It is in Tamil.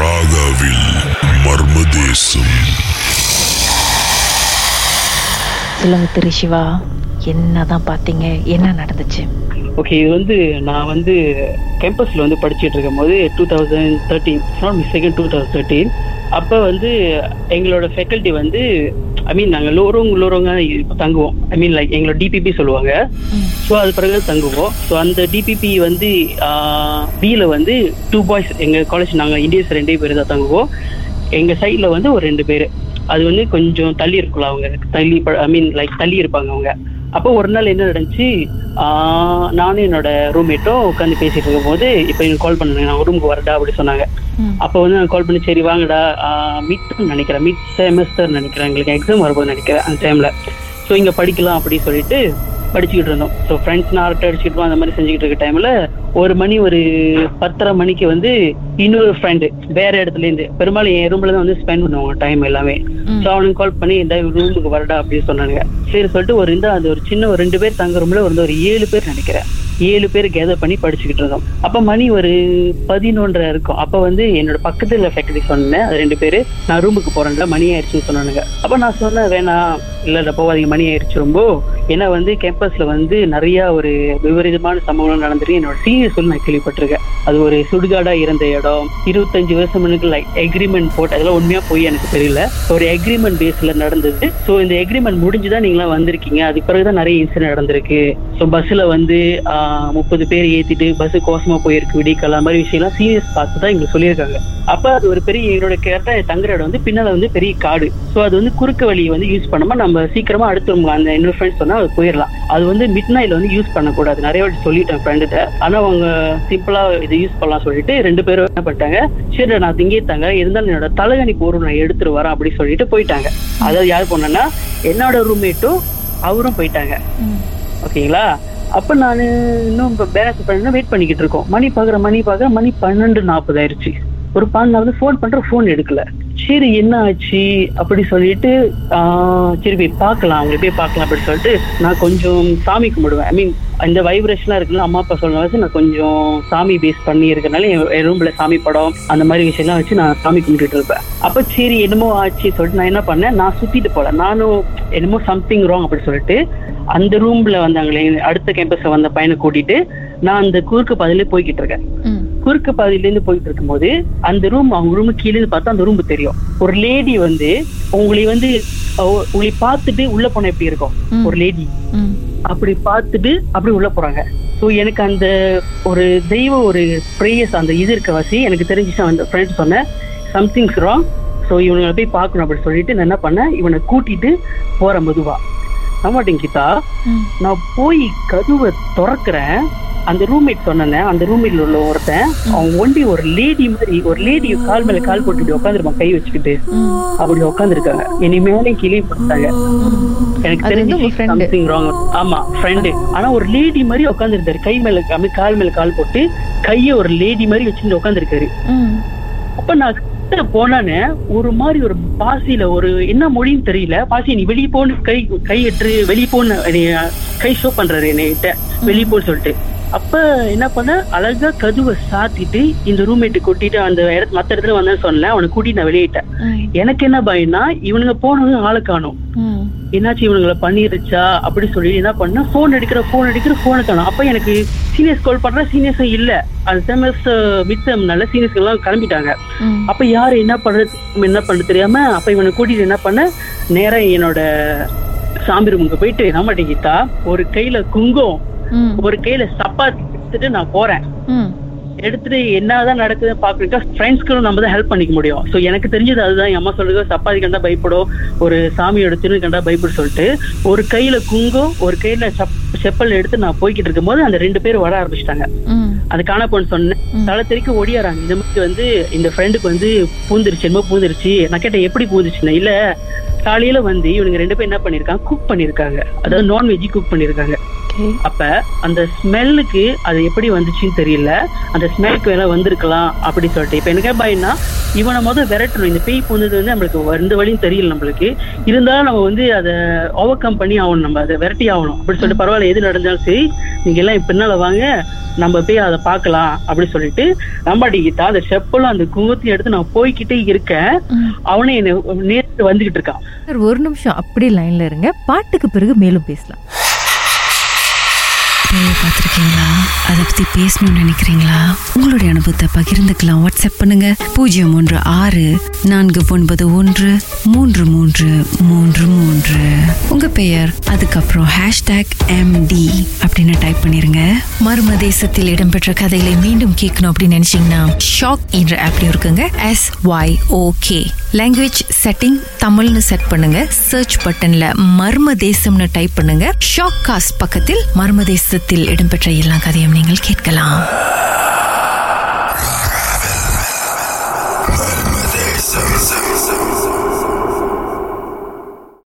ராகாவில் மர்மதேசம். சொல்லுங்க திரு சிவா என்னதான் பாத்தீங்க? என்ன நடந்துச்சு? ஓகே இது வந்து நான் வந்து கேம்பஸில் வந்து படிச்சுட்டு இருக்கும் போது two thousand thirteen mistaken two thousand thirteen அப்போ வந்து எங்களோட ஃபேக்கல்ட்டி வந்து ஐ மீன் நாங்கள் லோரோங் லோரோங்க தங்குவோம். ஐ மீன் லைக் எங்களோட டிபிபி சொல்லுவாங்க. ஸோ அது பிறகு தங்குவோம். ஸோ அந்த டிபிபி வந்து பியில் வந்து டூ பாய்ஸ் எங்கள் காலேஜ் நாங்கள் இந்தியன்ஸ் ரெண்டே பேர் தான் தங்குவோம். எங்கள் சைடில் வந்து ஒரு ரெண்டு பேர். அது வந்து கொஞ்சம் தள்ளி இருக்கும்ல அவங்க. தள்ளி ஐ மீன் லைக் தள்ளி இருப்பாங்க அவங்க. அப்போ ஒரு நாள் என்ன நடந்துச்சு? நானும் என்னோட ரூம்மேட்டும் உட்காந்து பேசிட்டு இருக்கும் போது இப்போ எனக்கு கால் பண்ணுங்க. நான் ரூமுக்கு வரடா அப்படி சொன்னாங்க. அப்போ வந்து நான் கால் பண்ணி சரி வாங்கடா. மிட் நினைக்கிறேன். மிட் செமஸ்டர் நினைக்கிறேன். எங்களுக்கு எக்ஸாம் வரும்போது நினைக்கிறேன் அந்த டைம்ல ஸோ இங்கே படிக்கலாம் அப்படின்னு சொல்லிட்டு படிச்சுக்கிட்டு இருந்தோம். ஸோ ஃப்ரெண்ட்ஸ் நான் அரட்டை அடிச்சுட்டு அந்த மாதிரி செஞ்சுக்கிட்டு இருக்க டைம்ல ஒரு மணி ஒரு பத்தரை மணிக்கு வந்து இன்னொரு ஃப்ரெண்டு வேற இடத்துல இருந்து பெரும்பாலும் என் ரூம்ல தான் வந்து ஸ்பெண்ட் பண்ணுவாங்க டைம் எல்லாமே. ஸோ அவனுக்கு கால் பண்ணி இந்த ரூமுக்கு வரடா அப்படின்னு சொன்னாங்க சரி சொல்லிட்டு ஒரு இந்த அது ஒரு சின்ன ஒரு ரெண்டு பேர் தங்க ரூம்ல வந்து ஒரு ஏழு பேர் நினைக்கிறேன். ஏழு பேர் கேதர் பண்ணி படிச்சுக்கிட்டு இருந்தோம். அப்போ மணி ஒரு பதினொன்றரை இருக்கும். அப்போ வந்து என்னோட பக்கத்தில் ஃபேக்டரி சொன்னேன். ரெண்டு பேர் நான் ரூமுக்கு போகிறேன்ல மணி ஆயிடுச்சுன்னு சொன்னானுங்க. அப்போ நான் சொன்னேன் வேணாம் இல்லை இல்லை போவாதீங்க மணி ஆயிடுச்சு ரொம்ப. ஏன்னா வந்து கேம்பஸில் வந்து நிறையா ஒரு விபரீதமான சம்பவங்கள் நடந்துட்டு என்னோட சீனியர் சொல்லி நான் கேள்விப்பட்டிருக்கேன். அது ஒரு சுடுகாடாக இருந்த இடம். இருபத்தஞ்சு வருஷம் லைக் எக்ரிமெண்ட் போட்டு அதெல்லாம் உண்மையாக போய் எனக்கு தெரியல. ஒரு எக்ரிமெண்ட் பேஸில் நடந்தது. ஸோ இந்த எக்ரிமெண்ட் முடிஞ்சு தான் நீங்களாம் வந்திருக்கீங்க. அதுக்கு பிறகு தான் நிறைய இன்சிடென்ட் நடந்திருக்கு. ஸோ பஸ்ஸில் வந்து முப்பது பேர் ஏத்திட்டு பஸ் கோசமா போயிருக்கு விடிக்கல் அந்த மாதிரி விஷயம்லாம் சீரியஸ் பார்த்து தான் எங்களுக்கு சொல்லியிருக்காங்க. அப்ப அது ஒரு பெரிய எங்களோட கேரக்டா தங்குற இடம் வந்து பின்னால வந்து பெரிய காடு. ஸோ அது வந்து குறுக்கு வழியை வந்து யூஸ் பண்ணாம நம்ம சீக்கிரமா அடுத்து அந்த இன்னொரு ஃப்ரெண்ட்ஸ் சொன்னா அது போயிடலாம். அது வந்து மிட் நைட்ல வந்து யூஸ் பண்ணக்கூடாது. நிறைய வாட்டி சொல்லிட்டேன் ஃப்ரெண்டுகிட்ட ஆனா அவங்க சிம்பிளா இது யூஸ் பண்ணலாம் சொல்லிட்டு ரெண்டு பேரும் என்ன பண்ணிட்டாங்க சரி நான் திங்கே தாங்க இருந்தாலும் என்னோட தலைகணி போரும் நான் எடுத்துட்டு வரேன் அப்படி சொல்லிட்டு போயிட்டாங்க. அதாவது யார் போனேன்னா என்னோட ரூம்மேட்டும் அவரும் போயிட்டாங்க. ஓகேங்களா? அப்ப நான் இன்னும் இப்போ பேலன்ஸ் பண்ண வெயிட் பண்ணிக்கிட்டு இருக்கோம். மணி பாக்குற மணி பாக்குற மணி பன்னெண்டு நாற்பது ஆயிருச்சு ஒரு பன்னெண்டு வந்து ஃபோன் பண்ற ஃபோன் எடுக்கல. சரி என்ன ஆச்சு? அப்படி சொல்லிட்டு சரி போய் பார்க்கலாம் அவங்களை போய் பார்க்கலாம் அப்படி சொல்லிட்டு நான் கொஞ்சம் சாமி கும்பிடுவேன். ஐ மீன் இந்த வைப்ரேஷன்லாம் இருக்குல்ல அம்மா அப்பா சொல்ற வச்சு நான் கொஞ்சம் சாமி பேஸ் பண்ணி இருக்கனால என் ரூம்ல சாமி படம் அந்த மாதிரி விஷயம்லாம் வச்சு நான் சாமி கும்பிட்டுட்டு இருப்பேன். அப்போ சரி என்னமோ ஆச்சு சொல்லிட்டு நான் என்ன பண்ணேன்? நான் சுத்திட்டு போல. நானும் என்னமோ சம்திங் ராங் அப்படி சொல்லிட்டு அந்த ரூம்ல வந்தாங்களே அடுத்த கேம்பஸ்ல வந்த பையனை கூட்டிட்டு நான் அந்த குறுக்கு பாதையில போய்கிட்டு இருக்கேன். குறுக்கு பாதையில இருந்து போயிட்டு இருக்கும்போது அந்த ரூம் அவங்க ரூம் கீழே இருந்து பார்த்தா அந்த ரூம் தெரியும். ஒரு லேடி வந்து உங்களை வந்து உங்களை பார்த்துட்டு உள்ள போன எப்படி இருக்கும்? ஒரு லேடி அப்படி பார்த்துட்டு அப்படி உள்ள போறாங்க. ஸோ எனக்கு அந்த ஒரு தெய்வ ஒரு ப்ரேயர்ஸ் அந்த இது இருக்க வாசி எனக்கு தெரிஞ்சிச்சு அந்த ஃப்ரெண்ட் சொன்னேன் சம்திங்ஸ் ராங் ஸோ இவனை போய் பார்க்கணும் அப்படி சொல்லிட்டு நான் என்ன பண்ணேன்? இவனை கூட்டிட்டு போறேன் மெதுவா. நம்பாட்டிங்க கீதா. நான் போய் கதவை திறக்கிறேன். அந்த ரூம்மேட் சொன்னேன் அந்த ரூம்மேட்ல உள்ள ஒருத்தன் அவன் ஒண்டி ஒரு லேடி மாதிரி ஒரு லேடி கால் மேல கால் போட்டுட்டு உட்காந்துருப்பான் கை வச்சுக்கிட்டு. அப்படி உட்காந்துருக்காங்க என்னை மேலே கீழே போட்டாங்க எனக்கு தெரிஞ்சு. சம்திங் ராங் ஆமா ஃப்ரெண்டு ஆனா ஒரு லேடி மாதிரி உட்காந்துருக்காரு கை மேல கால் மேல கால் போட்டு கைய ஒரு லேடி மாதிரி வச்சுட்டு உட்காந்துருக்காரு அப்ப நான் கிட்ட போனானே ஒரு மாதிரி ஒரு பாசியில ஒரு என்ன மொழின்னு தெரியல. பாசி நீ வெளியே போன்னு கை கை எட்டு வெளியே போன்னு கை ஷோ பண்றாரு என்னைகிட்ட வெளியே போன்னு சொல்லிட்டு. அப்ப என்ன பண்ண? அழகா கதுவை சாத்திட்டு இந்த ரூம்மேட்டு கூட்டிட்டு அந்த இடத்து மத்த இடத்துல வந்தேன்னு சொன்னேன் அவனை கூட்டிட்டு நான் வெளியிட்டேன் எனக்கு என்ன பயம்னா இவனுங்க போனவங்க ஆளை காணும். என்னாச்சு இவனுங்களை பண்ணிருச்சா? அப்படி சொல்லி என்ன பண்ணா போன் எடுக்கிற போன் எடுக்கிற போனை காணும். அப்ப எனக்கு சீனியர்ஸ் கால் பண்ற சீனியர்ஸும் இல்ல. அந்த செமஸ்டர் மிட் செம்னால சீனியர்ஸ் எல்லாம் கிளம்பிட்டாங்க. அப்ப யாரு என்ன பண்றது என்ன பண்ண தெரியாம அப்ப இவனை கூட்டிட்டு என்ன பண்ண? நேரா என்னோட சாமி ரூமுக்கு போயிட்டு நம்ம கீதா ஒரு கையில குங்கம் ஒரு கையில சப்பாத்தி எடுத்துட்டு நான் போறேன். எடுத்துட்டு என்னதான் நடக்குது பாக்குறதுக்கா ஃப்ரெண்ட்ஸ்க்கு நம்ம தான் ஹெல்ப் பண்ணிக்க முடியும். சோ எனக்கு தெரிஞ்சது அதுதான். என் அம்மா சொல்லுங்க சப்பாத்தி கண்டா பயப்படும் ஒரு சாமியோட திரு கண்டா பயப்படும் சொல்லிட்டு ஒரு கையில குங்கம் ஒரு கையில செப் செப்பல் எடுத்து நான் போய்கிட்டு இருக்கும்போது அந்த ரெண்டு பேரும் வர ஆரம்பிச்சிட்டாங்க. அது காணப்போன்னு சொன்னேன். தலை தெறிக்க ஓடியாராங்க இந்த மாதிரி வந்து இந்த ஃப்ரெண்டுக்கு வந்து பூந்துருச்சு என்னமோ பூந்துருச்சு. நான் கேட்டேன் எப்படி பூந்துச்சுன்னா இல்ல காலையில வந்து இவனுங்க ரெண்டு பேரும் என்ன பண்ணிருக்காங்க? குக் பண்ணிருக்காங்க. அதாவது நான்வெஜ் குக் பண்ணிருக்காங்க. அப்ப அந்த ஸ்மெல்லுக்கு அது எப்படி வந்துச்சுன்னு தெரியல. அந்த ஸ்மெல்க்கு வேலை வந்திருக்கலாம் அப்படி சொல்லிட்டு. இப்ப எனக்கு பயம்னா இவனை முதல் விரட்டணும். இந்த பேய் பூந்தது வந்து நம்மளுக்கு எந்த வழியும் தெரியல நம்மளுக்கு. இருந்தாலும் நம்ம வந்து அதை ஓவர் கம் பண்ணி ஆகணும். நம்ம அதை விரட்டி ஆகணும். அப்படி சொல்லிட்டு பரவாயில்ல எது நடந்தாலும் சரி நீங்க எல்லாம் பின்னால வாங்க. நம்ம போய் அதை பார்க்கலாம் அப்படி சொல்லிட்டு. நம்பாடிக்கிட்டா அந்த செப்பலும் அந்த குங்குமத்தையும் எடுத்து நான் போய்கிட்டே இருக்கேன். அவனே என்னை நேர்த்து வந்துகிட்டு இருக்கான். ஒரு நிமிஷம் அப்படியே லைன்ல இருங்க. பாட்டுக்கு பிறகு மேலும் பேசலாம். பேயை பார்த்துருக்கீங்களா? அதை பற்றி பேசணும்னு நினைக்கிறீங்களா? உங்களுடைய அனுபவத்தை பகிர்ந்துக்கலாம். வாட்ஸ்அப் பண்ணுங்க. பூஜ்ஜியம் ஒன்று ஆறு நான்கு ஒன்பது ஒன்று மூன்று மூன்று மூன்று மூன்று. உங்க பெயர் அதுக்கப்புறம் ஹேஷ்டேக் எம்டி அப்படின்னு டைப் பண்ணிருங்க. மர்ம தேசத்தில் இடம்பெற்ற கதைகளை மீண்டும் கேட்கணும் அப்படின்னு நினைச்சீங்கன்னா ஷாக் என்ற ஆப்லயும் இருக்குங்க. S Y okay language setting தமிழ்னு செட் பண்ணுங்க. சர்ச் பட்டன்ல மர்ம தேசம்னு டைப் பண்ணுங்க. ஷாக் காஸ்ட் பக்கத்தில் மர்ம தேசத்தில் இடம்பெற்ற எல்லா கதையும் நீங்கள் கேட்கலாம்.